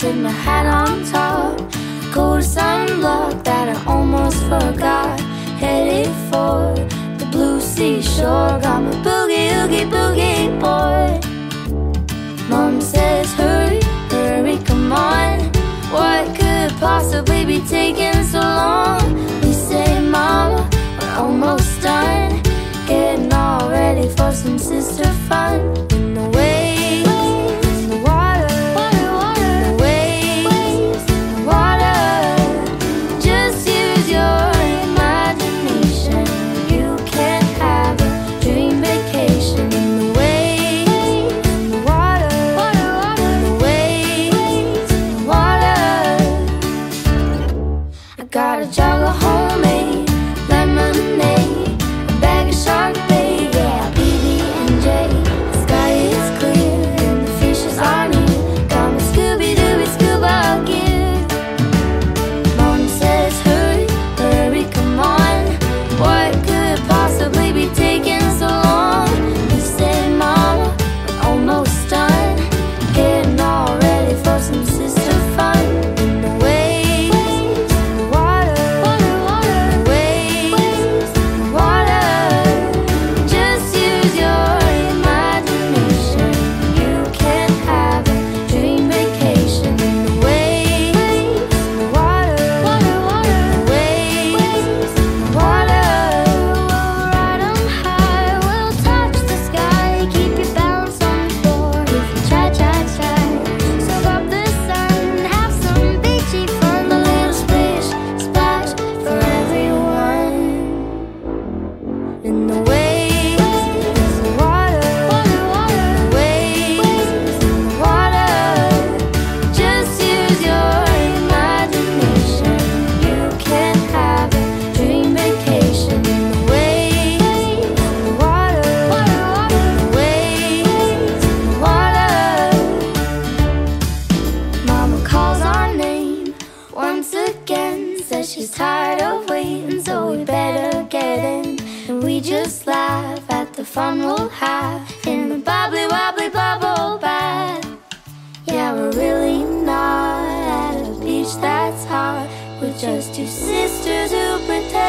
sit my hat on top. Cold sunblock that I almost forgot. Headed for the blue seashore. Got my boogie, oogie, boogie boy. Mom says, hurry, hurry, come on. What could possibly be taking so long? We say, Mama, we're almost done. Getting all ready for some sister fun. she's tired of waiting, so we better get in. And we just laugh at the fun we'll have in the bubbly, wobbly bubble bath. Yeah, we're really not at a beach that's hot. We're just two sisters who pretend.